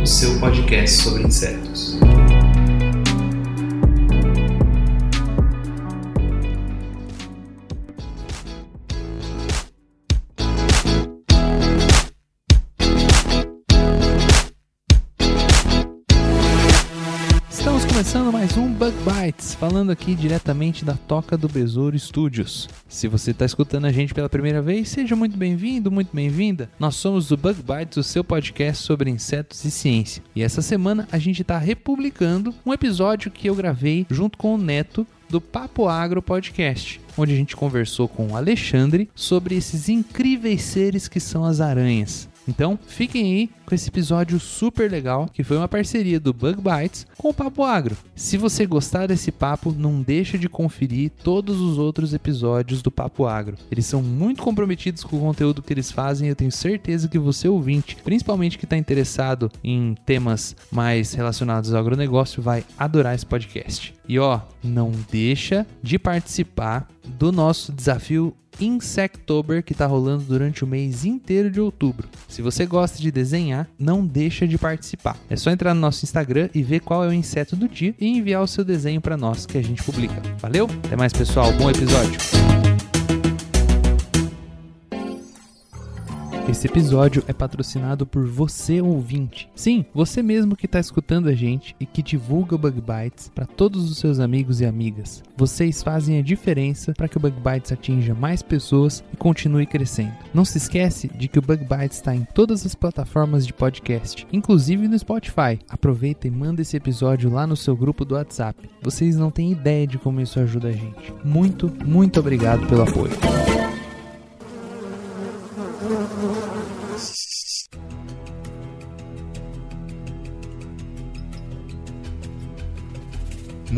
o seu podcast sobre insetos. Começando mais um Bug Bites, falando aqui diretamente da Toca do Besouro Studios. Se você está escutando a gente pela primeira vez, seja muito bem-vindo, muito bem-vinda. Nós somos o Bug Bites, o seu podcast sobre insetos e ciência. E essa semana a gente está republicando um episódio que eu gravei junto com o Neto do Papo Agro Podcast, onde a gente conversou com o Alexandre sobre esses incríveis seres que são as aranhas. Então, fiquem aí com esse episódio super legal, que foi uma parceria do Bug Bites com o Papo Agro. Se você gostar desse papo, não deixa de conferir todos os outros episódios do Papo Agro. Eles são muito comprometidos com o conteúdo que eles fazem e eu tenho certeza que você ouvinte, principalmente que está interessado em temas mais relacionados ao agronegócio, vai adorar esse podcast. E ó, não deixa de participar do nosso desafio Insectober que está rolando durante o mês inteiro de outubro. Se você gosta de desenhar, não deixa de participar. É só entrar no nosso Instagram e ver qual é o inseto do dia e enviar o seu desenho para nós que a gente publica. Valeu? Até mais, pessoal. Bom episódio. Esse episódio é patrocinado por você ouvinte. Sim, você mesmo que está escutando a gente e que divulga o Bug Bites para todos os seus amigos e amigas. Vocês fazem a diferença para que o Bug Bites atinja mais pessoas e continue crescendo. Não se esquece de que o Bug Bites está em todas as plataformas de podcast, inclusive no Spotify. Aproveita e manda esse episódio lá no seu grupo do WhatsApp. Vocês não têm ideia de como isso ajuda a gente. Muito, muito obrigado pelo apoio.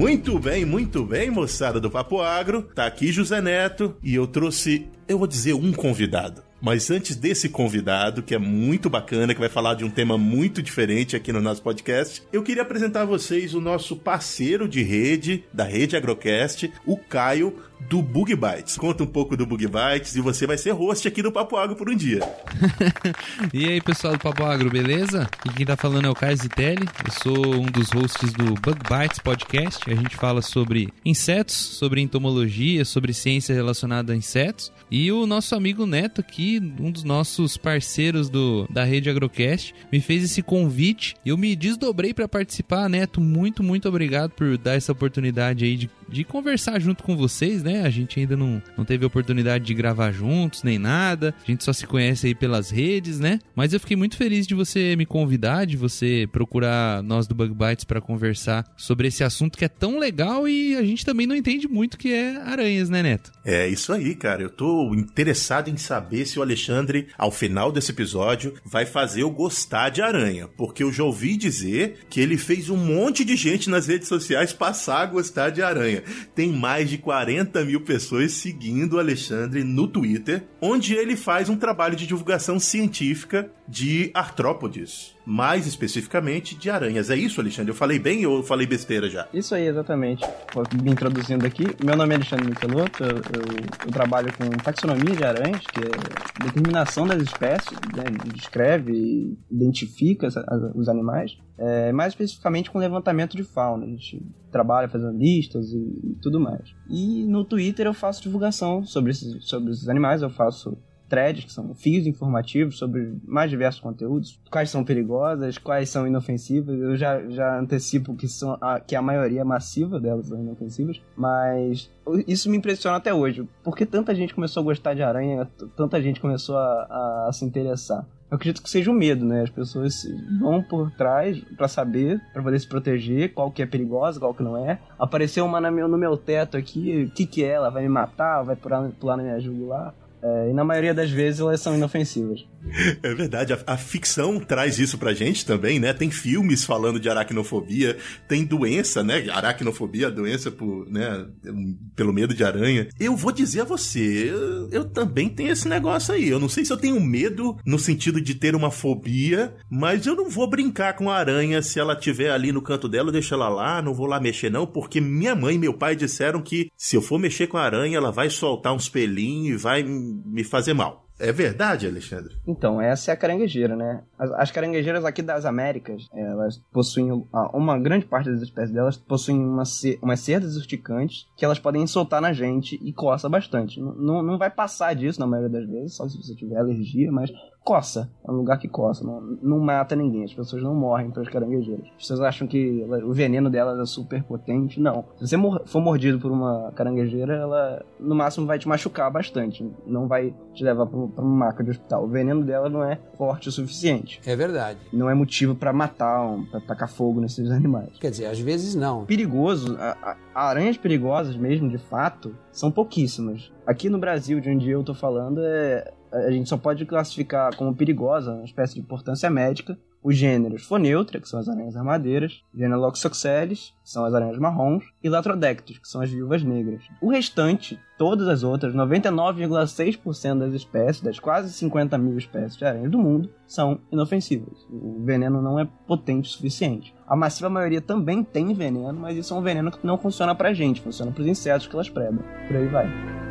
Muito bem, muito bem, moçada do Papo Agro. Tá aqui José Neto e eu trouxe, eu vou dizer, um convidado. Mas antes desse convidado, que é muito bacana, que vai falar de um tema muito diferente aqui no nosso podcast, eu queria apresentar a vocês o nosso parceiro de rede, da rede Agrocast, o Caio, do Bug Bites. Conta um pouco do Bug Bites e você vai ser host aqui do Papo Agro por um dia. E aí, pessoal do Papo Agro, beleza? E quem tá falando é o Caio Zitelli. Eu sou um dos hosts do Bug Bites Podcast. A gente fala sobre insetos, sobre entomologia, sobre ciência relacionada a insetos. E o nosso amigo Neto aqui, um dos nossos parceiros do, da rede Agrocast, me fez esse convite eu me desdobrei para participar. Neto, muito, muito obrigado por dar essa oportunidade aí de, de conversar junto com vocês, né? A gente ainda não, não teve oportunidade de gravar juntos, nem nada. A gente só se conhece aí pelas redes, né? Mas eu fiquei muito feliz de você me convidar, de você procurar nós do Bug Bites para conversar sobre esse assunto que é tão legal e a gente também não entende muito que é aranhas, né, Neto? É isso aí, cara. Eu tô interessado em saber se Alexandre, ao final desse episódio, vai fazer eu gostar de aranha. Porque eu já ouvi dizer que ele fez um monte de gente nas redes sociais passar a gostar de aranha. Tem mais de 40 mil pessoas seguindo o Alexandre no Twitter, onde ele faz um trabalho de divulgação científica de artrópodes. Mais especificamente de aranhas. É isso, Alexandre? Eu falei bem ou eu falei besteira já? Isso aí, exatamente. Me introduzindo aqui. Meu nome é Alexandre Michelotto, eu, eu, eu trabalho com taxonomia de aranhas, que é determinação das espécies, né? descreve e identifica os animais, é, mais especificamente com levantamento de fauna. A gente trabalha fazendo listas e, e tudo mais. E no Twitter eu faço divulgação sobre esses, sobre esses animais, eu faço threads, que são fios informativos sobre mais diversos conteúdos, quais são perigosas, quais são inofensivas. Eu já, já antecipo que, são a, que a maioria massiva delas são inofensivas, mas isso me impressiona até hoje. Por que tanta gente começou a gostar de aranha, tanta gente começou a, a- a se interessar? Eu acredito que seja o medo, né? As pessoas vão por trás pra saber, pra poder se proteger, qual que é perigosa, qual que não é. Apareceu uma na meu- no meu teto aqui, o que que é? Ela vai me matar? Vai pular, pular na minha jugular? É, e na maioria das vezes elas são inofensivas. É verdade, a, a, ficção traz isso pra gente também, né? Tem filmes falando de aracnofobia, tem doença, né? Aracnofobia, doença por, né? pelo medo de aranha. Eu vou dizer a você, eu, eu também tenho esse negócio aí. Eu não sei se eu tenho medo no sentido de ter uma fobia, mas eu não vou brincar com a aranha se ela estiver ali no canto dela, eu deixo ela lá, não vou lá mexer não, porque minha mãe e meu pai disseram que se eu for mexer com a aranha, ela vai soltar uns pelinhos e vai me fazer mal. É verdade, Alexandre? Então, essa é a caranguejeira, né? As, as caranguejeiras aqui das Américas, elas possuem, uma grande parte das espécies delas possuem uma, umas cerdas urticantes que elas podem soltar na gente e coça bastante. Não, não vai passar disso na maioria das vezes, só se você tiver alergia, mas coça. É um lugar que coça, não, não mata ninguém. As pessoas não morrem pelas caranguejeiras. As pessoas acham que ela, o veneno delas é super potente. Não. Se você mor for mordido por uma caranguejeira, ela no máximo vai te machucar bastante. Não vai te levar para uma maca de hospital. O veneno dela não é forte o suficiente. É verdade. Não é motivo para matar, um, para tacar fogo nesses animais. Quer dizer, às vezes não. Perigoso, a, a, aranhas perigosas mesmo, de fato, são pouquíssimas. Aqui no Brasil, de onde eu tô falando, é, a gente só pode classificar como perigosa, uma espécie de importância médica, os gêneros Foneutra, que são as aranhas armadeiras, gênero Loxoxeles, que são as aranhas marrons, e Latrodectus, que são as viúvas negras. O restante, todas as outras, 99,6% das espécies, das quase 50 mil espécies de aranhas do mundo, são inofensivas. O veneno não é potente o suficiente. A massiva maioria também tem veneno, mas isso é um veneno que não funciona pra gente, funciona pros insetos que elas predam. Por aí vai.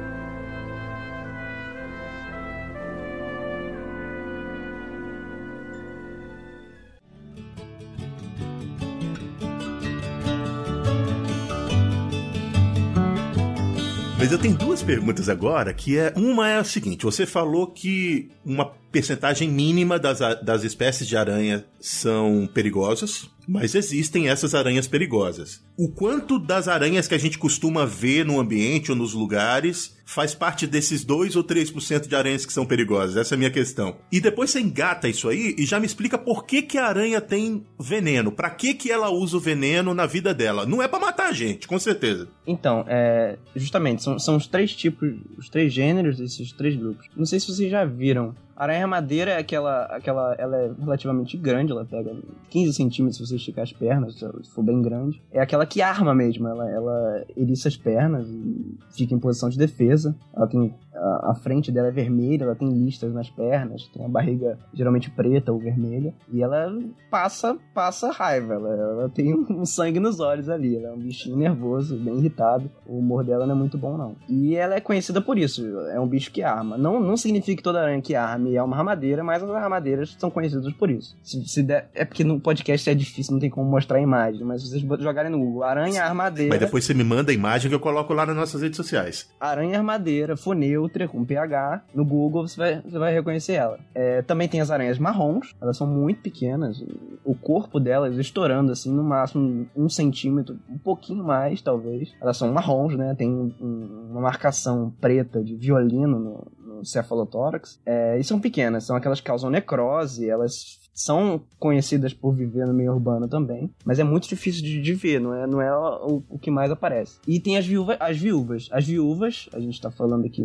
Mas eu tenho duas perguntas agora, que é uma é a seguinte: você falou que uma percentagem mínima das, das espécies de aranha são perigosas, mas existem essas aranhas perigosas. O quanto das aranhas que a gente costuma ver no ambiente ou nos lugares faz parte desses 2 ou 3% de aranhas que são perigosas? Essa é a minha questão. E depois você engata isso aí e já me explica por que, que a aranha tem veneno. Para que, que ela usa o veneno na vida dela? Não é para matar a gente, com certeza. Então, é, justamente, são, são os três tipos, os três gêneros desses três grupos. Não sei se vocês já viram Aranha madeira é aquela, aquela. Ela é relativamente grande, ela pega 15 centímetros se você esticar as pernas, se for bem grande. É aquela que arma mesmo, ela, ela eriça as pernas e fica em posição de defesa. Ela tem a, a, frente dela é vermelha, ela tem listras nas pernas, tem a barriga geralmente preta ou vermelha, e ela passa passa raiva, ela, ela tem um sangue nos olhos ali, ela é um bichinho nervoso, bem irritado, o humor dela não é muito bom não. E ela é conhecida por isso, é um bicho que arma. Não, não significa que toda aranha que arme é uma armadeira, mas as armadeiras são conhecidas por isso. Se, se der, é porque no podcast é difícil, não tem como mostrar a imagem, mas se vocês jogarem no Google, aranha armadeira... Mas depois você me manda a imagem que eu coloco lá nas nossas redes sociais. Aranha armadeira, funeu, neutra, com pH, no Google você vai, você vai reconhecer ela. É, também tem as aranhas marrons, elas são muito pequenas, o corpo delas estourando assim, no máximo um centímetro, um pouquinho mais talvez. Elas são marrons, né? Tem um, uma marcação preta de violino no, cefalotórax. É, e são pequenas, são aquelas que causam necrose, elas são conhecidas por viver no meio urbano também, mas é muito difícil de, de ver, não é, não é o, o, que mais aparece. E tem as viúvas, as viúvas, as viúvas, a gente está falando aqui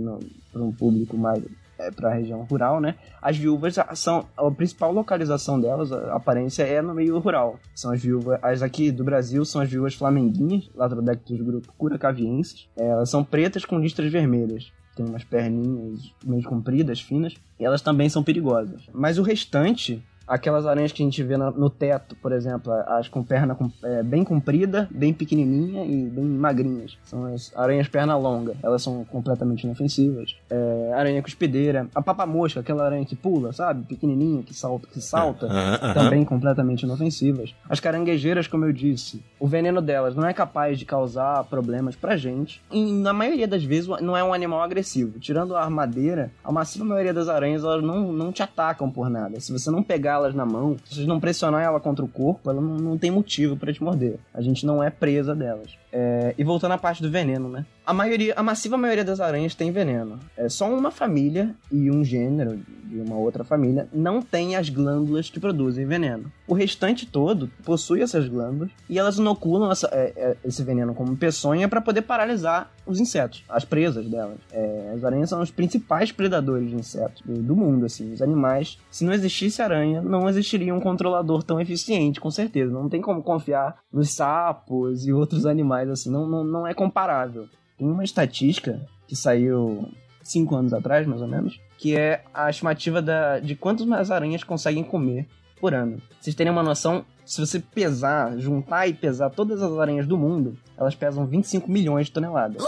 para um público mais é, para a região rural, né? As viúvas são a principal localização delas, a aparência é no meio rural. São as viúvas, as aqui do Brasil são as viúvas flamenguinhas, Latrodectus grupo curacaviensis. É, elas são pretas com listras vermelhas tem umas perninhas meio compridas, finas, e elas também são perigosas. Mas o restante Aquelas aranhas que a gente vê no teto, por exemplo, as com perna é, bem comprida, bem pequenininha e bem magrinhas. São as aranhas perna longa. Elas são completamente inofensivas. É, aranha cuspideira. A papa-mosca, aquela aranha que pula, sabe? Pequenininha, que salta, que salta. Também completamente inofensivas. As caranguejeiras, como eu disse, o veneno delas não é capaz de causar problemas pra gente. E na maioria das vezes não é um animal agressivo. Tirando a armadeira, a massiva maioria das aranhas elas não, não te atacam por nada. Se você não pegar elas na mão, se você não pressionar ela contra o corpo, ela não, não tem motivo para te morder. A gente não é presa delas. É, e voltando à parte do veneno, né? A maioria, a massiva maioria das aranhas tem veneno. É só uma família e um gênero de uma outra família, não têm as glândulas que produzem veneno. O restante todo possui essas glândulas e elas inoculam essa, é, é, esse veneno como peçonha para poder paralisar os insetos, as presas delas. É, as aranhas são os principais predadores de insetos do, do mundo, assim. Os animais, se não existisse aranha, não existiria um controlador tão eficiente, com certeza. Não tem como confiar nos sapos e outros animais, assim. Não, não, não é comparável. Tem uma estatística que saiu cinco anos atrás, mais ou menos, que é a estimativa da, de quantas as aranhas conseguem comer por ano. Vocês terem uma noção, se você pesar, juntar e pesar todas as aranhas do mundo, elas pesam 25 milhões de toneladas.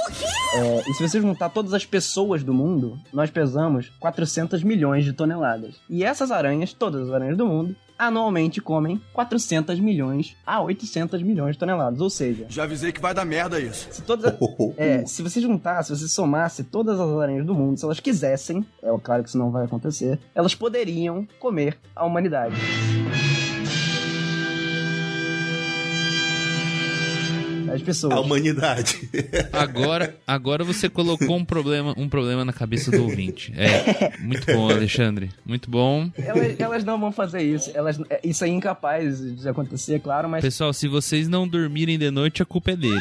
É, e se você juntar todas as pessoas do mundo, nós pesamos 400 milhões de toneladas. E essas aranhas, todas as aranhas do mundo, anualmente comem 400 milhões a 800 milhões de toneladas. Ou seja, Já avisei que vai dar merda isso. se todas, é, se você juntar, se você somasse todas as aranhas do mundo, se elas quisessem, é claro que isso não vai acontecer, elas poderiam comer a humanidade. As pessoas. A humanidade. Agora, agora você colocou um problema, um problema na cabeça do ouvinte. É, muito bom, Alexandre. Muito bom. Elas, elas não vão fazer isso. Elas, é, isso é incapaz de acontecer, claro, mas Pessoal, se vocês não dormirem de noite, a culpa é dele.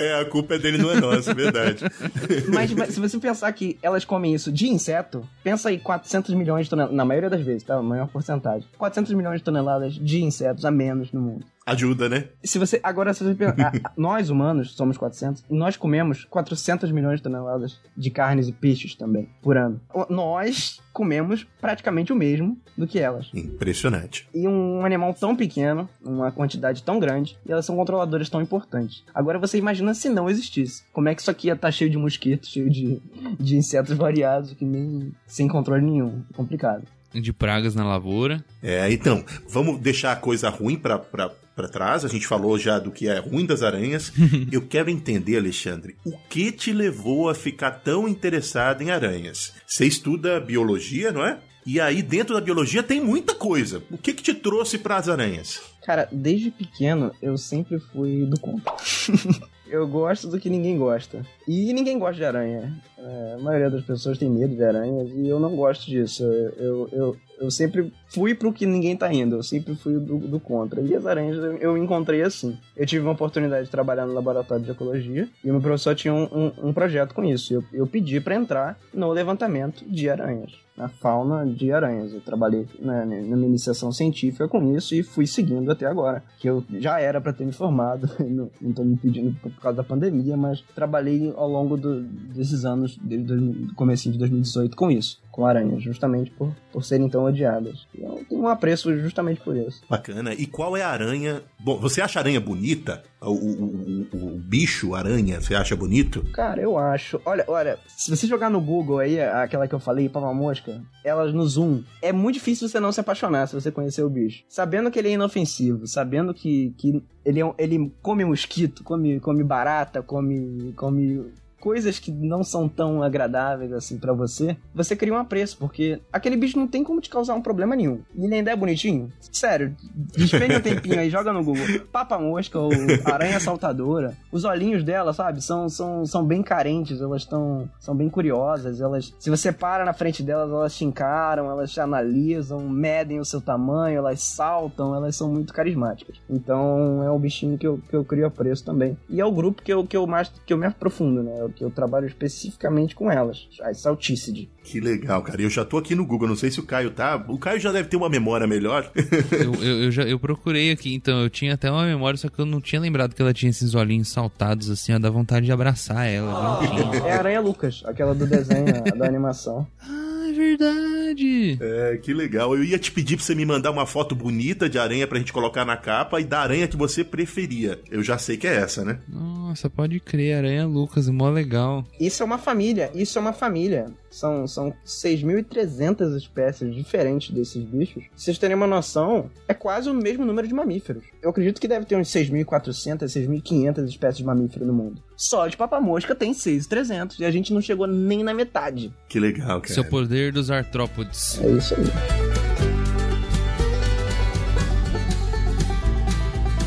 é, a culpa é dele, não é nossa, é verdade. Mas, mas se você pensar que elas comem isso de inseto, pensa aí 400 milhões de toneladas, na maioria das vezes, tá? A maior porcentagem. 400 milhões de toneladas de insetos a menos no mundo. Ajuda, né? Se você, agora, se você pensar, nós humanos somos 400, e nós comemos 400 milhões de toneladas de carnes e peixes também, por ano. Nós comemos praticamente o mesmo do que elas. Impressionante. E um animal tão pequeno, uma quantidade tão grande, e elas são controladoras tão importantes. Agora você imagina se não existisse. Como é que isso aqui ia estar cheio de mosquitos, cheio de, de insetos variados, que nem sem controle nenhum. É complicado. De pragas na lavoura. É, então, vamos deixar a coisa ruim pra, pra, pra trás. A gente falou já do que é ruim das aranhas. Eu quero entender, Alexandre, o que te levou a ficar tão interessado em aranhas? Você estuda biologia, não é? E aí, dentro da biologia, tem muita coisa. O que que te trouxe para as aranhas? Cara, desde pequeno eu sempre fui do contra. eu gosto do que ninguém gosta. E ninguém gosta de aranha. É, a maioria das pessoas tem medo de aranhas e eu não gosto disso. Eu, eu, eu, sempre fui pro que ninguém tá indo. Eu sempre fui do, do contra. E as aranhas eu, eu encontrei assim. Eu tive uma oportunidade de trabalhar no laboratório de ecologia e o meu professor tinha um, um, um projeto com isso. Eu, eu pedi para entrar no levantamento de aranhas na fauna de aranhas. Eu trabalhei né, na minha iniciação científica com isso e fui seguindo até agora. Que eu já era para ter me formado, não, não tô me pedindo por causa da pandemia, mas trabalhei ao longo do- desses anos, desde do comecinho de 2018, com isso, com aranhas, justamente por, por serem tão odiadas. Eu tenho um apreço justamente por isso. Bacana. E qual é a aranha? Bom, você acha a aranha bonita? O, o, o- o- o bicho, aranha, você acha bonito? Cara, eu acho. Olha, olha, se você jogar no Google aí, aquela que eu falei, Pava Mosca, elas no Zoom, é muito difícil você não se apaixonar se você conhecer o bicho. Sabendo que ele é inofensivo, sabendo que, que ele, é um- ele come mosquito, come, come barata, come, come coisas que não são tão agradáveis assim pra você, você cria um apreço, porque aquele bicho não tem como te causar um problema nenhum. E ele ainda é bonitinho. Sério, despende um tempinho aí, joga no Google. Papa mosca ou aranha saltadora. Os olhinhos dela, sabe, são, são, são bem carentes, elas estão são bem curiosas. Elas, se você para na frente delas, elas te encaram, elas te analisam, medem o seu tamanho, elas saltam, elas são muito carismáticas. Então é um bichinho que eu, que eu crio apreço também. E é o grupo que eu, que eu mais que eu me aprofundo, né? Que eu trabalho especificamente com elas, as Salticid. Que legal, cara. Eu já tô aqui no Google, não sei se o Caio tá. O Caio já deve ter uma memória melhor. Eu, eu, eu já, eu procurei aqui, então eu tinha até uma memória, só que eu não tinha lembrado que ela tinha esses olhinhos saltados assim, ó, dá vontade de abraçar ela. bonitinho. É a Aranha Lucas, aquela do desenho, da animação. Verdade. É, que legal. Eu ia te pedir pra você me mandar uma foto bonita de aranha pra gente colocar na capa e da aranha que você preferia. Eu já sei que é essa, né? Nossa, pode crer, Aranha Lucas, mó legal. Isso é uma família, isso é uma família. São, são 6.300 espécies diferentes desses bichos. Se vocês terem uma noção, é quase o mesmo número de mamíferos. Eu acredito que deve ter uns 6.400, 6.500 espécies de mamífero no mundo. Só de papamosca tem 6.300 e a gente não chegou nem na metade. Que legal, cara. Seu poder dos artrópodes. É isso aí.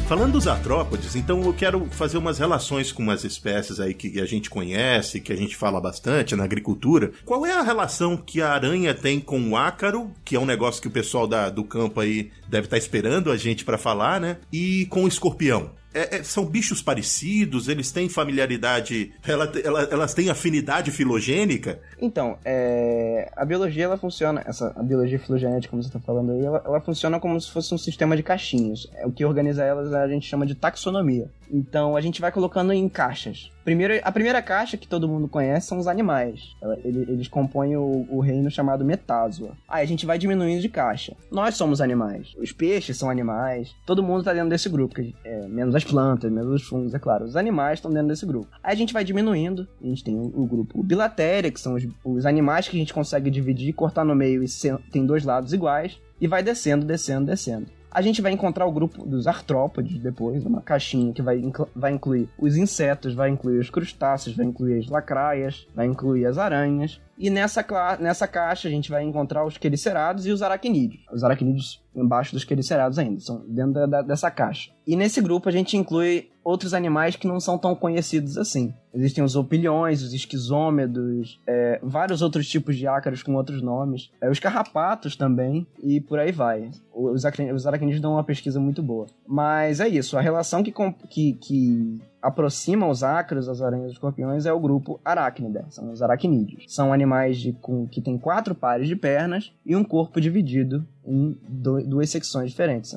Falando dos artrópodes, então eu quero fazer umas relações com umas espécies aí que a gente conhece, que a gente fala bastante na agricultura. Qual é a relação que a aranha tem com o ácaro, que é um negócio que o pessoal da, do campo aí deve estar esperando a gente para falar, né? E com o escorpião? É, é, são bichos parecidos? Eles têm familiaridade? Ela, ela, elas têm afinidade filogênica? Então, é, a biologia ela funciona, essa biologia filogenética, como você está falando aí, ela, ela, funciona como se fosse um sistema de caixinhas. É, o que organiza elas a gente chama de taxonomia. Então a gente vai colocando em caixas. Primeiro, a primeira caixa que todo mundo conhece são os animais. Eles, eles compõem o, o, reino chamado Metázoa. Aí a gente vai diminuindo de caixa. Nós somos animais. Os peixes são animais. Todo mundo está dentro desse grupo. É, menos as plantas, menos os fungos, é claro. Os animais estão dentro desse grupo. Aí a gente vai diminuindo. A gente tem o, o grupo Bilatéria, que são os, os, animais que a gente consegue dividir, cortar no meio e tem dois lados iguais. E vai descendo, descendo, descendo. A gente vai encontrar o grupo dos artrópodes depois, uma caixinha que vai, vai incluir os insetos, vai incluir os crustáceos, vai incluir as lacraias, vai incluir as aranhas. E nessa, nessa caixa a gente vai encontrar os quelicerados e os aracnídeos. Os aracnídeos embaixo dos quelicerados ainda, são dentro da, da, dessa caixa. E nesse grupo a gente inclui outros animais que não são tão conhecidos assim. Existem os opilhões, os esquizômedos, é, vários outros tipos de ácaros com outros nomes, é, os carrapatos também, e por aí vai. Os, os aracnídeos dão uma pesquisa muito boa. Mas é isso, a relação que, que, que aproxima os ácaros, as aranhas e os escorpiões é o grupo Arachnida, são os aracnídeos. São animais de, com, que têm quatro pares de pernas e um corpo dividido em duas secções diferentes,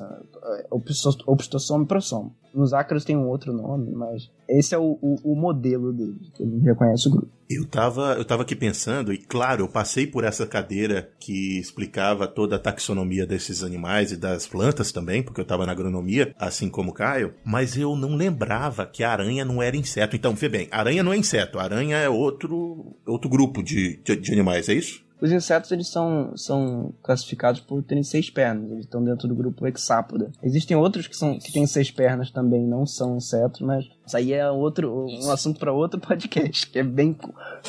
opistossomo e prossomo. Nos ácaros tem um outro nome, mas esse é o, o, o modelo dele, que ele reconhece o grupo. Eu tava, eu tava aqui pensando, e claro, eu passei por essa cadeira que explicava toda a taxonomia desses animais e das plantas também, porque eu tava na agronomia, assim como o Caio, mas eu não lembrava que a aranha não era inseto. Então, vê bem, aranha não é inseto, aranha é outro, outro grupo de, de, de animais, é isso? Os insetos eles são, são classificados por terem seis pernas, eles estão dentro do grupo Hexápoda. Existem outros que, são, que têm seis pernas também, não são insetos, mas isso aí é outro, um assunto para outro podcast, que é bem,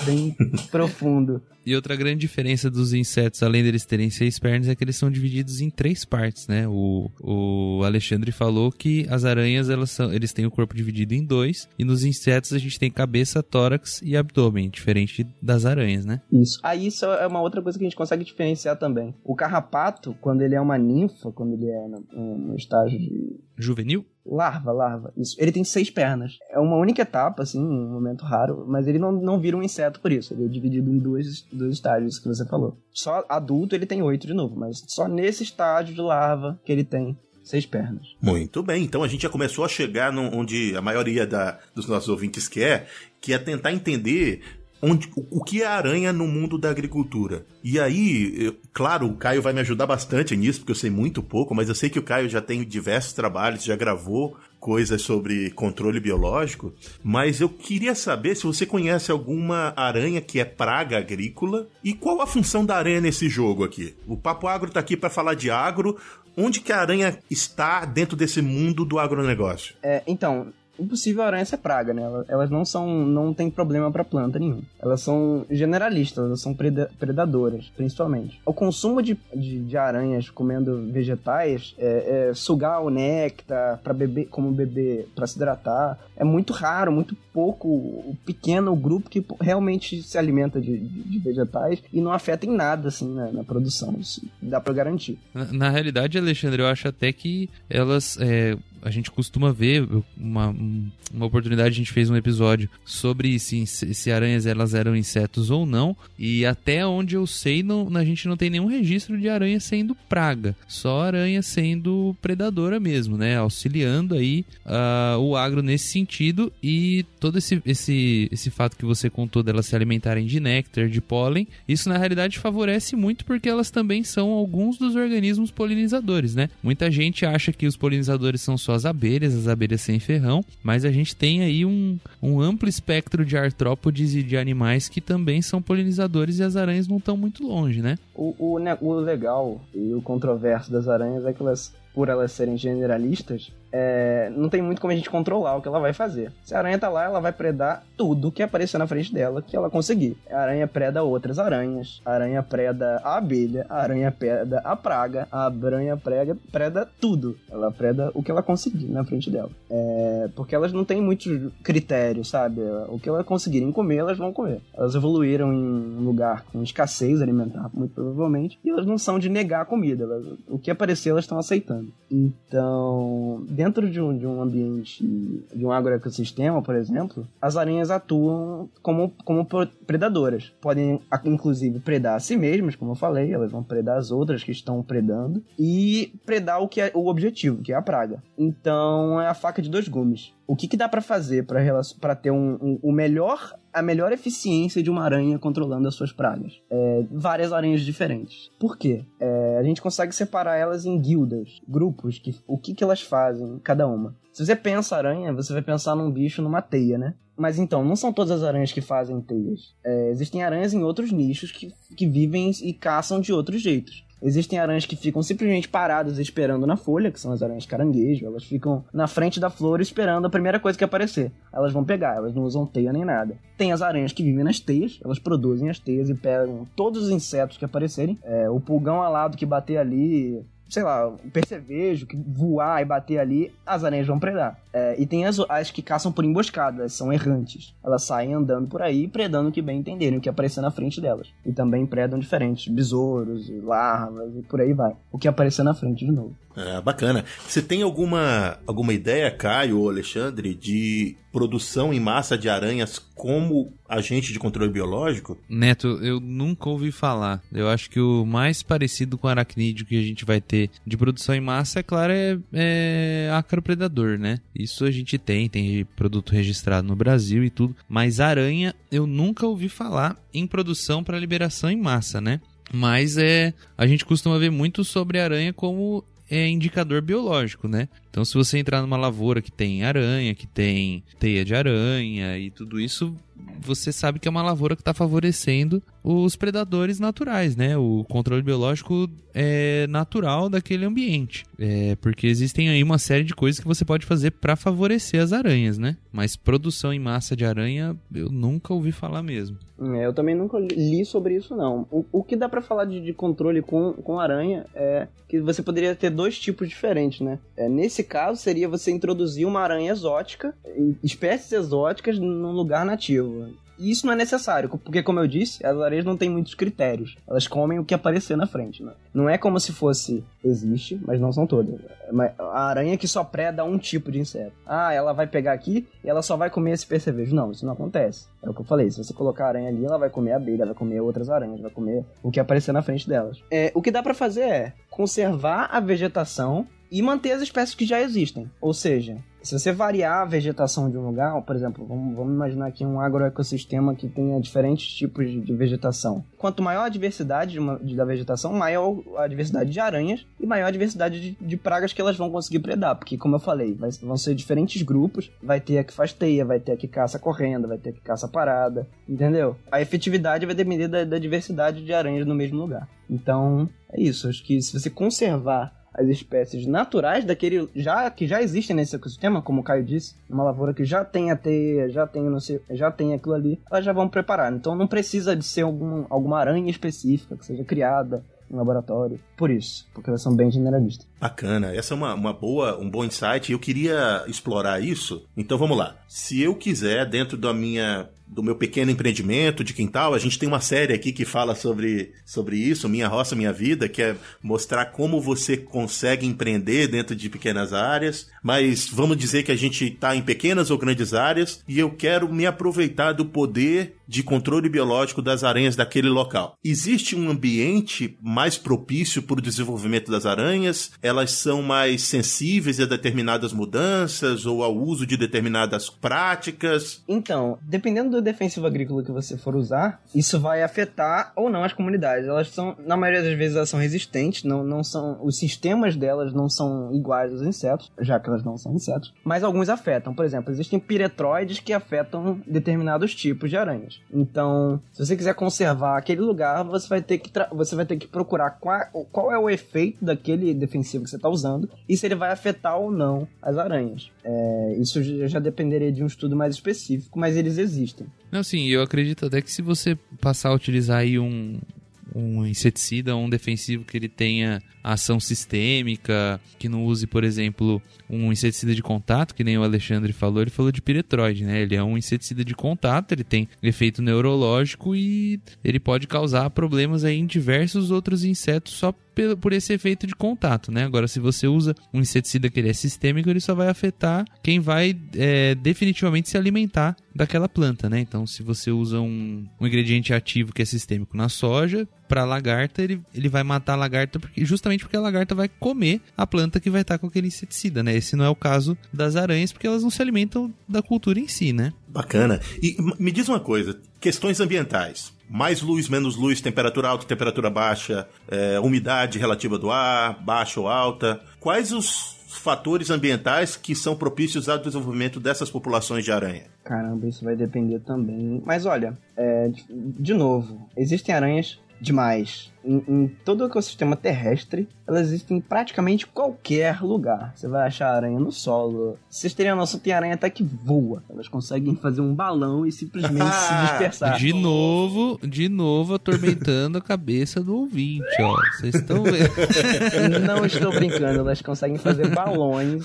bem profundo. E outra grande diferença dos insetos, além deles terem seis pernas, é que eles são divididos em três partes, né? O, o Alexandre falou que as aranhas, elas são, eles têm o corpo dividido em dois, e nos insetos a gente tem cabeça, tórax e abdômen, diferente das aranhas, né? Isso. Aí isso é uma outra coisa que a gente consegue diferenciar também. O carrapato, quando ele é uma ninfa, quando ele é no, no estágio de... Juvenil? Larva, larva. Isso. Ele tem seis pernas. É uma única etapa, assim, um momento raro, mas ele não, não vira um inseto por isso. Ele é dividido em dois, dois estágios que você falou. Só adulto ele tem oito de novo, mas só nesse estágio de larva que ele tem seis pernas. Muito bem, então a gente já começou a chegar no, onde a maioria da, dos nossos ouvintes quer, que é tentar entender onde, o, que é aranha no mundo da agricultura. E aí, eu, claro, o Caio vai me ajudar bastante nisso, porque eu sei muito pouco, mas eu sei que o Caio já tem diversos trabalhos, já gravou coisas sobre controle biológico, mas eu queria saber se você conhece alguma aranha que é praga agrícola e qual a função da aranha nesse jogo aqui. O Papo Agro tá aqui para falar de agro. Onde que a aranha está dentro desse mundo do agronegócio? É, então, impossível a aranha ser praga, né? Elas não são, não tem problema para planta nenhum. Elas são generalistas, elas são predadoras, principalmente. O consumo de, de, de aranhas comendo vegetais, é, é, sugar o néctar para beber, como beber, para se hidratar, é muito raro, muito pouco, pequeno o grupo que realmente se alimenta de, de, vegetais e não afeta em nada, assim, na, na produção. Isso dá para garantir. Na, na, realidade, Alexandre, eu acho até que elas é, a gente costuma ver uma, uma oportunidade, a gente fez um episódio sobre se, se aranhas elas eram insetos ou não, e até onde eu sei, não, a gente não tem nenhum registro de aranha sendo praga, só aranha sendo predadora mesmo, né? Auxiliando aí uh, o agro nesse sentido e todo esse, esse, esse fato que você contou delas se alimentarem de néctar, de pólen, isso na realidade favorece muito porque elas também são alguns dos organismos polinizadores, né? Muita gente acha que os polinizadores são só as abelhas, as abelhas sem ferrão, mas a gente tem aí um, um amplo espectro de artrópodes e de animais que também são polinizadores e as aranhas não estão muito longe, né? O, o, o legal e o controverso das aranhas é que elas por elas serem generalistas, é, não tem muito como a gente controlar o que ela vai fazer. Se a aranha tá lá, ela vai predar tudo que aparecer na frente dela que ela conseguir. A aranha preda outras aranhas, a aranha preda a abelha, a aranha preda a praga, a aranha prega, preda tudo. Ela preda o que ela conseguir na frente dela. É, porque elas não têm muitos critérios, sabe? O que elas conseguirem comer, elas vão comer. Elas evoluíram em um lugar com escassez alimentar, muito provavelmente, e elas não são de negar a comida. Elas, o que aparecer, elas estão aceitando. Então, dentro de um, de um ambiente, de um agroecossistema, por exemplo, as aranhas atuam como, como predadoras. Podem, inclusive, predar a si mesmas, como eu falei, elas vão predar as outras que estão predando, e predar o que é o objetivo, que é a praga. Então, é a faca de dois gumes. O que, que dá para fazer para ter um, um, o melhor a melhor eficiência de uma aranha controlando as suas pragas. É, várias aranhas diferentes. Por quê? É, a gente consegue separar elas em guildas, grupos, que, o que, que elas fazem, cada uma. Se você pensa aranha, você vai pensar num bicho numa teia, né? Mas então, não são todas as aranhas que fazem teias. É, existem aranhas em outros nichos que, que vivem e caçam de outros jeitos. Existem aranhas que ficam simplesmente paradas esperando na folha, que são as aranhas caranguejo. Elas ficam na frente da flor esperando a primeira coisa que aparecer. Elas vão pegar, elas não usam teia nem nada. Tem as aranhas que vivem nas teias, elas produzem as teias e pegam todos os insetos que aparecerem. É, o pulgão alado que bater ali, sei lá, um percevejo que voar e bater ali, as aranhas vão predar. É, e tem as, as que caçam por emboscada, são errantes. Elas saem andando por aí, predando o que bem entenderem, o que aparecer na frente delas. E também predam diferentes, besouros, larvas e por aí vai. O que aparecer na frente de novo. É, bacana. Você tem alguma, alguma ideia, Caio ou Alexandre, de produção em massa de aranhas como agente de controle biológico? Neto, eu nunca ouvi falar. Eu acho que o mais parecido com aracnídeo que a gente vai ter de produção em massa, é claro, é, é acropredador, né? Isso a gente tem, tem produto registrado no Brasil e tudo. Mas aranha, eu nunca ouvi falar em produção para liberação em massa, né? Mas é, a gente costuma ver muito sobre aranha como é indicador biológico, né? Então, se você entrar numa lavoura que tem aranha, que tem teia de aranha e tudo isso, você sabe que é uma lavoura que está favorecendo os predadores naturais, né? O controle biológico é natural daquele ambiente. É, porque existem aí uma série de coisas que você pode fazer para favorecer as aranhas, né? Mas produção em massa de aranha, eu nunca ouvi falar mesmo. É, eu também nunca li sobre isso, não. O, o que dá para falar de, de, controle com, com aranha é que você poderia ter dois tipos diferentes, né? É, nesse caso, seria você introduzir uma aranha exótica, espécies exóticas, num lugar nativo. E isso não é necessário, porque, como eu disse, as areias não têm muitos critérios. Elas comem o que aparecer na frente. Né? Não é como se fosse. Existe, mas não são todas. A aranha que só preda um tipo de inseto. Ah, ela vai pegar aqui e ela só vai comer esse percevejo. Não, isso não acontece. É o que eu falei. Se você colocar a aranha ali, ela vai comer abelha, vai comer outras aranhas, vai comer o que aparecer na frente delas. É, o que dá para fazer é conservar a vegetação e manter as espécies que já existem. Ou seja, se você variar a vegetação de um lugar, por exemplo, vamos, vamos imaginar aqui um agroecossistema que tenha diferentes tipos de, de vegetação. Quanto maior a diversidade de uma, de, da vegetação, maior a diversidade de aranhas e maior a diversidade de, pragas que elas vão conseguir predar. Porque, como eu falei, vai, vão ser diferentes grupos. Vai ter a que faz teia, vai ter a que caça correndo, vai ter a que caça parada, entendeu? A efetividade vai depender da, da diversidade de aranhas no mesmo lugar. Então, é isso. Acho que se você conservar as espécies naturais daquele já que já existem nesse ecossistema, como o Caio disse, uma lavoura que já tem a teia, já tem não sei, já tem aquilo ali, elas já vão preparar. Então não precisa de ser algum, alguma aranha específica que seja criada em laboratório. Por isso, porque elas são bem generalistas. Bacana, essa é uma, uma boa, um bom insight. Eu queria explorar isso. Então vamos lá. Se eu quiser, dentro da minha do meu pequeno empreendimento de quintal. A gente tem uma série aqui que fala sobre, sobre isso, Minha Roça, Minha Vida, que é mostrar como você consegue empreender dentro de pequenas áreas. Mas vamos dizer que a gente está em pequenas ou grandes áreas e eu quero me aproveitar do poder de controle biológico das aranhas daquele local. Existe um ambiente mais propício para o desenvolvimento das aranhas? Elas são mais sensíveis a determinadas mudanças ou ao uso de determinadas práticas? Então, dependendo do defensivo agrícola que você for usar, isso vai afetar ou não as comunidades. Elas são, na maioria das vezes, elas são resistentes, não, não são, os sistemas delas não são iguais aos insetos, já que elas não são insetos, mas alguns afetam. Por exemplo, existem piretroides que afetam determinados tipos de aranhas. Então, se você quiser conservar aquele lugar, você vai ter que, você vai ter que procurar qual, qual é o efeito daquele defensivo que você está usando e se ele vai afetar ou não as aranhas. É, isso já dependeria de um estudo mais específico, mas eles existem. Não, sim, eu acredito até que se você passar a utilizar aí um, um inseticida, um defensivo que ele tenha ação sistêmica, que não use, por exemplo, um inseticida de contato, que nem o Alexandre falou, ele falou de piretroide, né? Ele é um inseticida de contato, ele tem efeito neurológico e ele pode causar problemas aí em diversos outros insetos só por esse efeito de contato, né? Agora, se você usa um inseticida que ele é sistêmico, ele só vai afetar quem vai é, definitivamente se alimentar daquela planta, né? Então, se você usa um, um ingrediente ativo que é sistêmico na soja, para lagarta, ele, ele vai matar a lagarta porque, justamente porque a lagarta vai comer a planta que vai estar com aquele inseticida, né? Esse não é o caso das aranhas, porque elas não se alimentam da cultura em si, né? Bacana. E me diz uma coisa: questões ambientais. Mais luz, menos luz, temperatura alta, temperatura baixa, é, umidade relativa do ar, baixa ou alta. Quais os fatores ambientais que são propícios ao desenvolvimento dessas populações de aranha? Caramba, isso vai depender também. Mas olha, é, de novo, existem aranhas demais em, em, todo o ecossistema terrestre, elas existem em praticamente qualquer lugar. Você vai achar aranha no solo. Vocês teriam noção, tem aranha até que voa. Elas conseguem fazer um balão e simplesmente se dispersar. De novo, de novo atormentando a cabeça do ouvinte, ó. Vocês estão vendo. Não estou brincando, elas conseguem fazer balões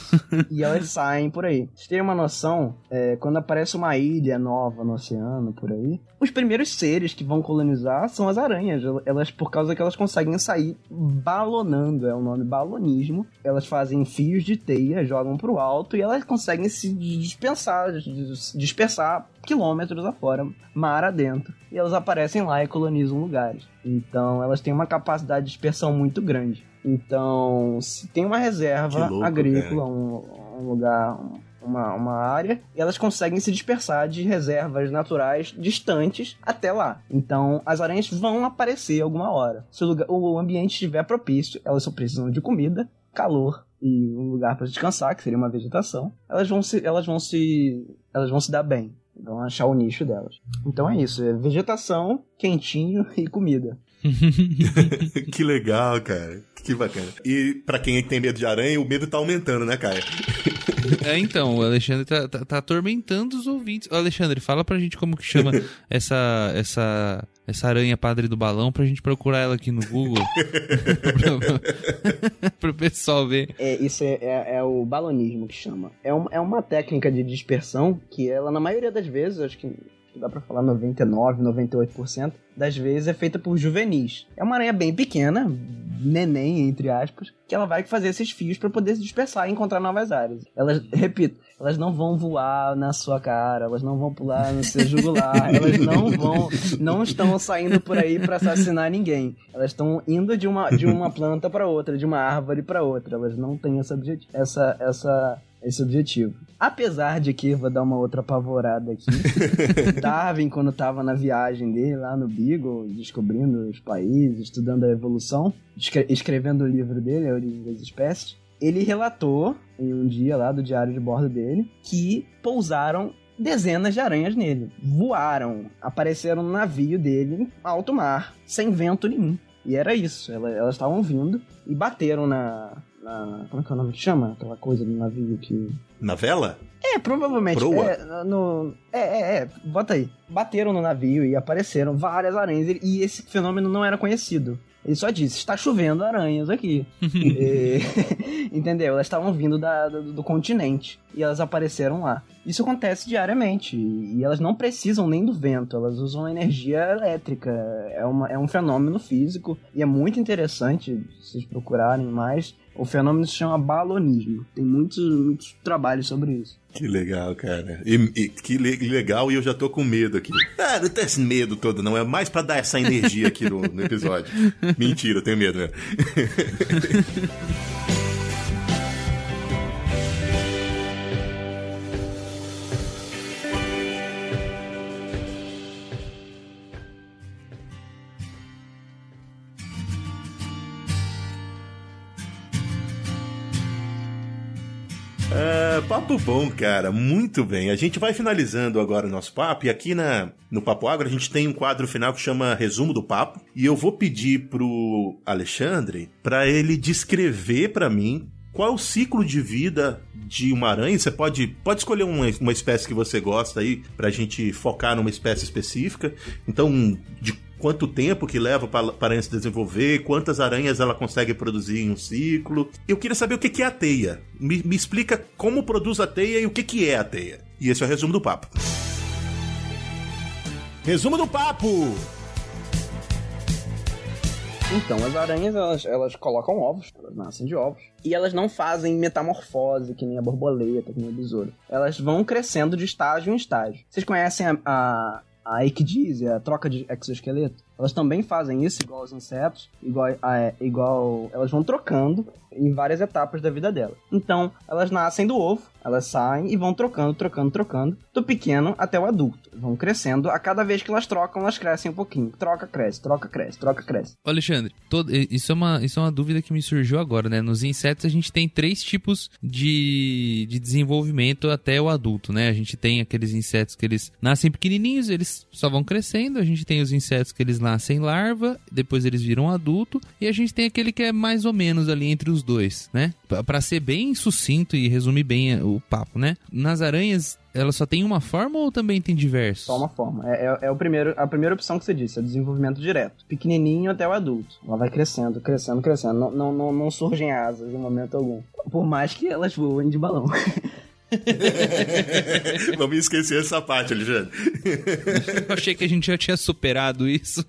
e elas saem por aí. Vocês terem uma noção, é, quando aparece uma ilha nova no oceano, por aí, os primeiros seres que vão colonizar são as aranhas. Elas, por causa que elas conseguem sair balonando, é o nome balonismo. Elas fazem fios de teia, jogam pro alto e elas conseguem se dispensar, dispersar quilômetros afora, mar adentro. E elas aparecem lá e colonizam lugares. Então elas têm uma capacidade de dispersão muito grande. Então, se tem uma reserva louco, agrícola, um, um, lugar, uma, uma área e elas conseguem se dispersar de reservas naturais distantes até lá. Então as aranhas vão aparecer alguma hora. Se o, lugar, o ambiente estiver propício, elas só precisam de comida, calor e um lugar para descansar, que seria uma vegetação. Elas vão se, elas vão se, elas vão se dar bem. Vão achar o nicho delas. Então é isso, é vegetação, quentinho e comida. que legal, cara. Que bacana. E para quem tem medo de aranha, o medo tá aumentando, né, Caio? É, então, o Alexandre tá, tá, tá, atormentando os ouvintes. Ô, Alexandre, fala pra gente como que chama essa, essa, essa aranha padre do balão pra gente procurar ela aqui no Google. pro pessoal ver. É, isso é, é, é, o balonismo que chama. É, um, é uma técnica de dispersão que ela, na maioria das vezes, acho que dá pra falar 99, 98% das vezes é feita por juvenis. É uma aranha bem pequena, neném, entre aspas, que ela vai fazer esses fios para poder se dispersar e encontrar novas áreas. Elas, repito, elas não vão voar na sua cara, elas não vão pular no seu jugular, elas não vão, não estão saindo por aí para assassinar ninguém. Elas estão indo de uma, de uma planta para outra, de uma árvore para outra. Elas não têm essa, essa, essa esse objetivo. Apesar de que, vou dar uma outra apavorada aqui, Darwin, quando estava na viagem dele lá no Beagle, descobrindo os países, estudando a evolução, escrevendo o livro dele, A Origem das Espécies, ele relatou em um dia lá do diário de bordo dele que pousaram dezenas de aranhas nele. Voaram, apareceram no navio dele alto mar, sem vento nenhum. E era isso, elas estavam vindo e bateram na, na. Como é que é o nome que chama? Aquela coisa do navio que. Na vela? É, provavelmente. Proa? É, no, é, é, é, bota aí. Bateram no navio e apareceram várias aranhas e esse fenômeno não era conhecido. Ele só disse: está chovendo aranhas aqui. e, entendeu? Elas estavam vindo da, do, do, continente e elas apareceram lá. Isso acontece diariamente e elas não precisam nem do vento, elas usam energia elétrica. É, uma, é um fenômeno físico e é muito interessante se vocês procurarem mais. O fenômeno se chama balonismo. Tem muitos, muitos trabalhos sobre isso. Que legal, cara. E, e, que le legal, e eu já tô com medo aqui. Ah, não tem esse medo todo, não. É mais para dar essa energia aqui no, no episódio. Mentira, eu tenho medo, né? papo bom, cara. Muito bem. A gente vai finalizando agora o nosso papo. E aqui na, no Papo Agro a gente tem um quadro final que chama Resumo do Papo. E eu vou pedir pro Alexandre para ele descrever para mim qual é o ciclo de vida de uma aranha? Você pode, pode escolher uma, uma espécie que você gosta aí pra gente focar numa espécie específica. Então, de quanto tempo que leva para a aranha se desenvolver, quantas aranhas ela consegue produzir em um ciclo. Eu queria saber o que é a teia. Me, me explica como produz a teia e o que é a teia. E esse é o resumo do papo. Resumo do papo! Então, as aranhas, elas, elas colocam ovos, elas nascem de ovos. E elas não fazem metamorfose, que nem a borboleta, que nem o besouro. Elas vão crescendo de estágio em estágio. Vocês conhecem a, a, a ecdísia, a troca de exoesqueleto? Elas também fazem isso igual aos insetos, igual, a, igual elas vão trocando em várias etapas da vida delas. Então, elas nascem do ovo, elas saem e vão trocando, trocando, trocando, do pequeno até o adulto. Vão crescendo, a cada vez que elas trocam, elas crescem um pouquinho. Troca, cresce, troca, cresce, troca, cresce. Alexandre, todo, isso, é uma, isso é uma dúvida que me surgiu agora, né? Nos insetos a gente tem três tipos de, de desenvolvimento até o adulto, né? A gente tem aqueles insetos que eles nascem pequenininhos, eles só vão crescendo. A gente tem os insetos que eles nascem larva, depois eles viram adulto, e a gente tem aquele que é mais ou menos ali entre os dois, né? Para ser bem sucinto e resumir bem o papo, né? Nas aranhas, ela só tem uma forma ou também tem diversos? Só uma forma. É, é, é, o primeiro, a primeira opção que você disse, é o desenvolvimento direto. Pequenininho até o adulto. Ela vai crescendo, crescendo, crescendo. Não, não, não, não surgem asas em momento algum. Por mais que elas voem de balão. Vamos esquecer essa parte, Alexandre. Eu achei que a gente já tinha superado isso.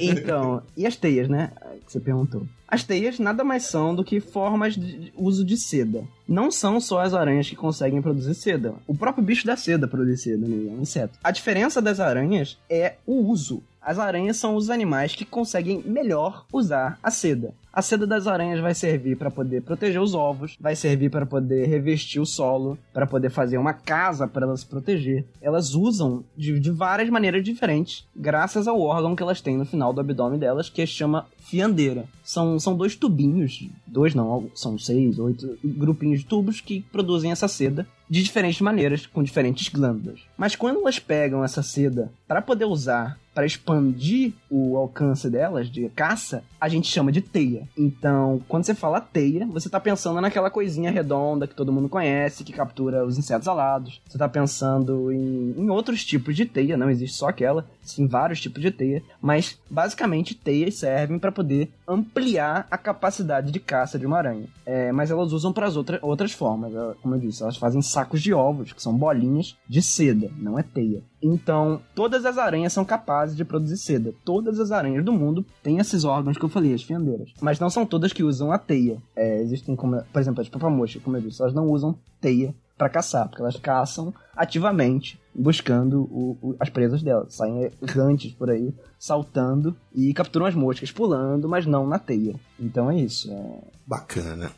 então, e as teias, né? Que você perguntou. As teias nada mais são do que formas de uso de seda. Não são só as aranhas que conseguem produzir seda. O próprio bicho da seda produz seda, né? É um inseto. A diferença das aranhas é o uso. As aranhas são os animais que conseguem melhor usar a seda. A seda das aranhas vai servir para poder proteger os ovos, vai servir para poder revestir o solo, para poder fazer uma casa para elas se proteger. Elas usam de, de, várias maneiras diferentes, graças ao órgão que elas têm no final do abdômen delas, que chama fiandeira. São, são dois tubinhos, dois não, são seis, oito grupinhos de tubos que produzem essa seda de diferentes maneiras, com diferentes glândulas. Mas quando elas pegam essa seda para poder usar para expandir o alcance delas de caça, a gente chama de teia. Então, quando você fala teia, você está pensando naquela coisinha redonda que todo mundo conhece, que captura os insetos alados. Você está pensando em, em, outros tipos de teia, não existe só aquela, sim vários tipos de teia, mas basicamente teias servem para poder ampliar a capacidade de caça de uma aranha. É, mas elas usam para outra, outras formas, como eu disse, elas fazem sacos de ovos, que são bolinhas de seda, não é teia. Então, todas as aranhas são capazes de produzir seda. Todas as aranhas do mundo têm esses órgãos que eu falei, as fiandeiras. Mas não são todas que usam a teia. É, existem, como, por exemplo, as papamochas, como eu disse, elas não usam teia para caçar, porque elas caçam ativamente buscando o, o, as presas delas. Saem errantes por aí, saltando e capturam as moscas, pulando, mas não na teia. Então é isso. É... Bacana.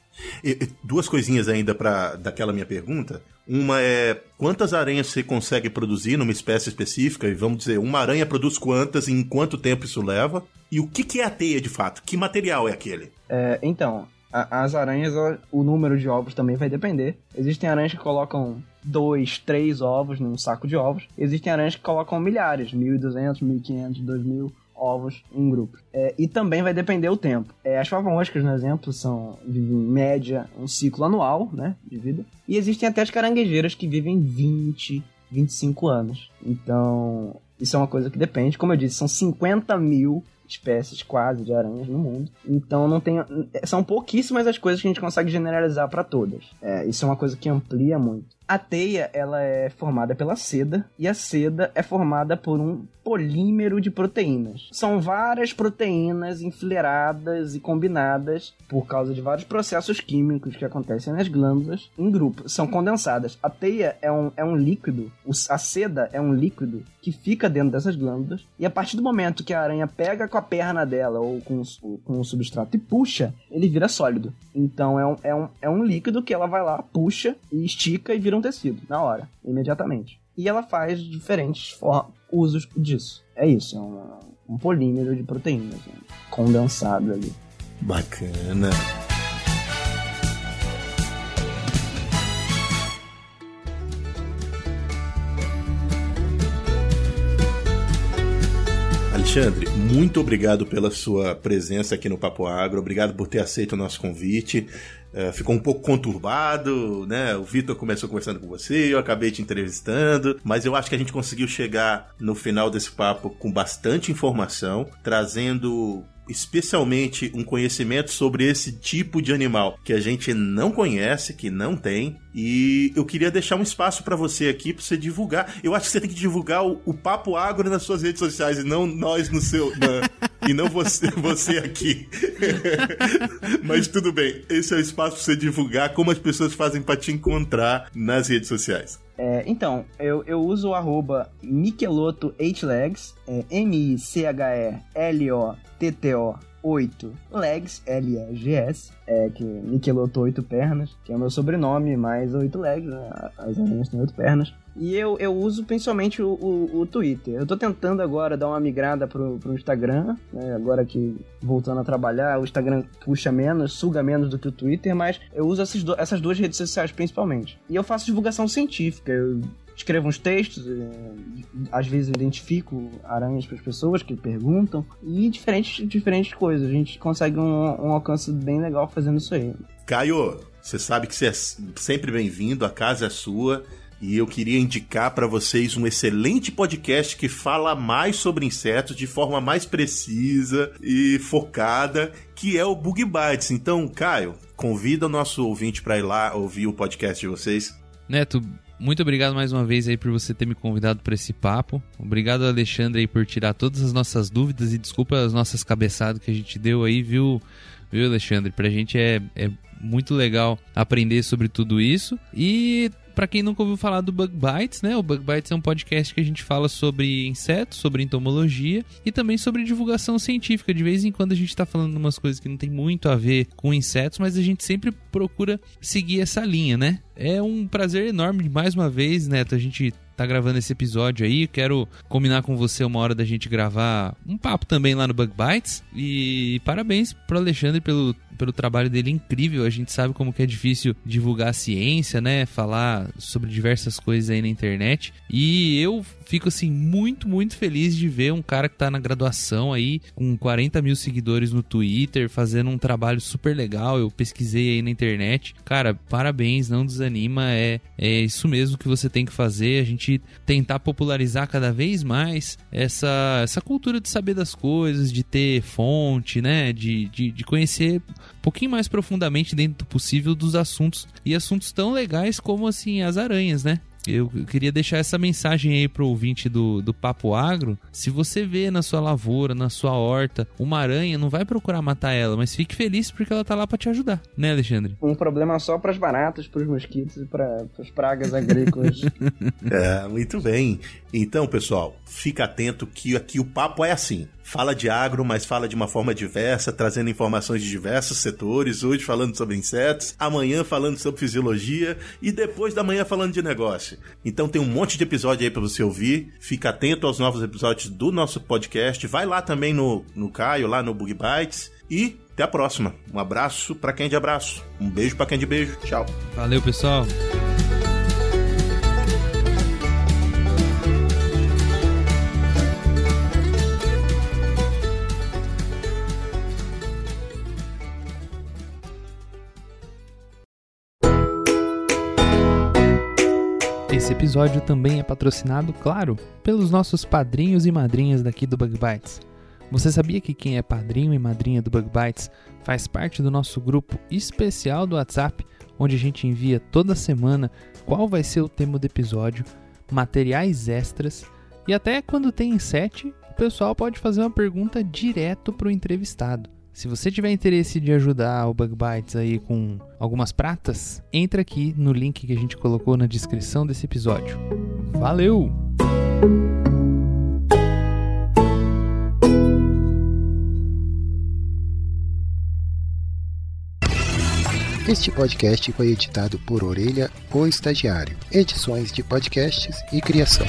E, e, duas coisinhas ainda para daquela minha pergunta. Uma é quantas aranhas você consegue produzir numa espécie específica? E vamos dizer, uma aranha produz quantas e em quanto tempo isso leva? E o que, que é a teia de fato? Que material é aquele? É, então, a, as aranhas, o número de ovos também vai depender. Existem aranhas que colocam dois, três ovos num saco de ovos. Existem aranhas que colocam milhares, 1.200, 1.500, 2.000 ovos em grupo. É, e também vai depender o tempo. É, as favamoscas, no exemplo, são vivem em média um ciclo anual né, de vida. E existem até as caranguejeiras que vivem 20, 25 anos. Então, isso é uma coisa que depende. Como eu disse, são 50 mil espécies quase de aranhas no mundo. Então não tem. São pouquíssimas as coisas que a gente consegue generalizar para todas. É, isso é uma coisa que amplia muito. A teia ela é formada pela seda e a seda é formada por um polímero de proteínas. São várias proteínas enfileiradas e combinadas por causa de vários processos químicos que acontecem nas glândulas em grupo. São condensadas. A teia é um, é um líquido, a seda é um líquido que fica dentro dessas glândulas e a partir do momento que a aranha pega com a perna dela ou com, com o substrato e puxa, ele vira sólido. Então é um, é, um, é um líquido que ela vai lá, puxa e estica e vira um tecido, na hora, imediatamente. E ela faz diferentes usos disso. É isso, é um, um polímero de proteínas né? condensado ali. Bacana. Alexandre, muito obrigado pela sua presença aqui no Papo Agro, obrigado por ter aceito o nosso convite. Uh, ficou um pouco conturbado, né? O Vitor começou conversando com você, eu acabei te entrevistando, mas eu acho que a gente conseguiu chegar no final desse papo com bastante informação, trazendo especialmente um conhecimento sobre esse tipo de animal que a gente não conhece, que não tem. E eu queria deixar um espaço para você aqui para você divulgar. Eu acho que você tem que divulgar o, o Papo Agro nas suas redes sociais e não nós no seu. Na, e não você, você aqui. Mas tudo bem, esse é o espaço para você divulgar como as pessoas fazem para te encontrar nas redes sociais. É, então, eu, eu uso o arroba Micheloto8legs, é M-I-C-H-E-L-O-T-T-O 8 legs, L-E-G-S, é, que Micheloto 8 pernas, que é o meu sobrenome, mais 8 legs, né? as aranhas têm 8 pernas. E eu, eu uso principalmente o, o, o, Twitter. Eu tô tentando agora dar uma migrada pro, pro Instagram, né? agora que voltando a trabalhar, o Instagram puxa menos, suga menos do que o Twitter, mas eu uso essas, do, essas duas redes sociais principalmente. E eu faço divulgação científica, eu escrevo uns textos, é, às vezes identifico aranhas para as pessoas que perguntam e diferentes, diferentes coisas. A gente consegue um, um alcance bem legal fazendo isso aí. Caio, você sabe que você é sempre bem-vindo, a casa é sua. E eu queria indicar para vocês um excelente podcast que fala mais sobre insetos de forma mais precisa e focada, que é o Bug Bites. Então, Caio, convida o nosso ouvinte para ir lá ouvir o podcast de vocês. Neto, muito obrigado mais uma vez aí por você ter me convidado para esse papo. Obrigado, Alexandre, aí por tirar todas as nossas dúvidas e desculpa as nossas cabeçadas que a gente deu aí, viu, viu Alexandre? Pra gente é, é muito legal aprender sobre tudo isso. E para quem nunca ouviu falar do Bug Bites, né? O Bug Bites é um podcast que a gente fala sobre insetos, sobre entomologia e também sobre divulgação científica. De vez em quando a gente tá falando umas coisas que não tem muito a ver com insetos, mas a gente sempre procura seguir essa linha, né? É um prazer enorme mais uma vez, Neto, a gente tá gravando esse episódio aí. Quero combinar com você uma hora da gente gravar um papo também lá no Bug Bites. E parabéns pro Alexandre pelo, pelo trabalho dele incrível. A gente sabe como que é difícil divulgar a ciência, né? Falar sobre diversas coisas aí na internet. E eu fico assim muito, muito feliz de ver um cara que tá na graduação aí, com 40 mil seguidores no Twitter, fazendo um trabalho super legal. Eu pesquisei aí na internet. Cara, parabéns, não desanima. É, é isso mesmo que você tem que fazer. A gente tentar popularizar cada vez mais essa, essa cultura de saber das coisas, de ter fonte, né? De, de, de conhecer pouquinho mais profundamente dentro do possível dos assuntos. E assuntos tão legais como assim as aranhas, né? Eu queria deixar essa mensagem aí pro ouvinte do, do Papo Agro. Se você vê na sua lavoura, na sua horta, uma aranha, não vai procurar matar ela, mas fique feliz porque ela tá lá para te ajudar, né, Alexandre? Um problema só para as baratas, para os mosquitos e para as pragas agrícolas. é, muito bem. Então, pessoal, fica atento que aqui o papo é assim fala de agro, mas fala de uma forma diversa, trazendo informações de diversos setores. Hoje falando sobre insetos, amanhã falando sobre fisiologia e depois da manhã falando de negócio. Então tem um monte de episódio aí para você ouvir. Fica atento aos novos episódios do nosso podcast. Vai lá também no, no Caio, lá no Bug Bites. E até a próxima. Um abraço para quem é de abraço. Um beijo para quem é de beijo. Tchau. Valeu, pessoal. Esse episódio também é patrocinado, claro, pelos nossos padrinhos e madrinhas daqui do Bug Bites. Você sabia que quem é padrinho e madrinha do Bug Bites faz parte do nosso grupo especial do WhatsApp, onde a gente envia toda semana qual vai ser o tema do episódio, materiais extras e até quando tem sete, o pessoal pode fazer uma pergunta direto para o entrevistado. Se você tiver interesse de ajudar o Bug Bites aí com algumas pratas, entra aqui no link que a gente colocou na descrição desse episódio. Valeu! Este podcast foi editado por Orelha, o Estagiário. Edições de podcasts e criação.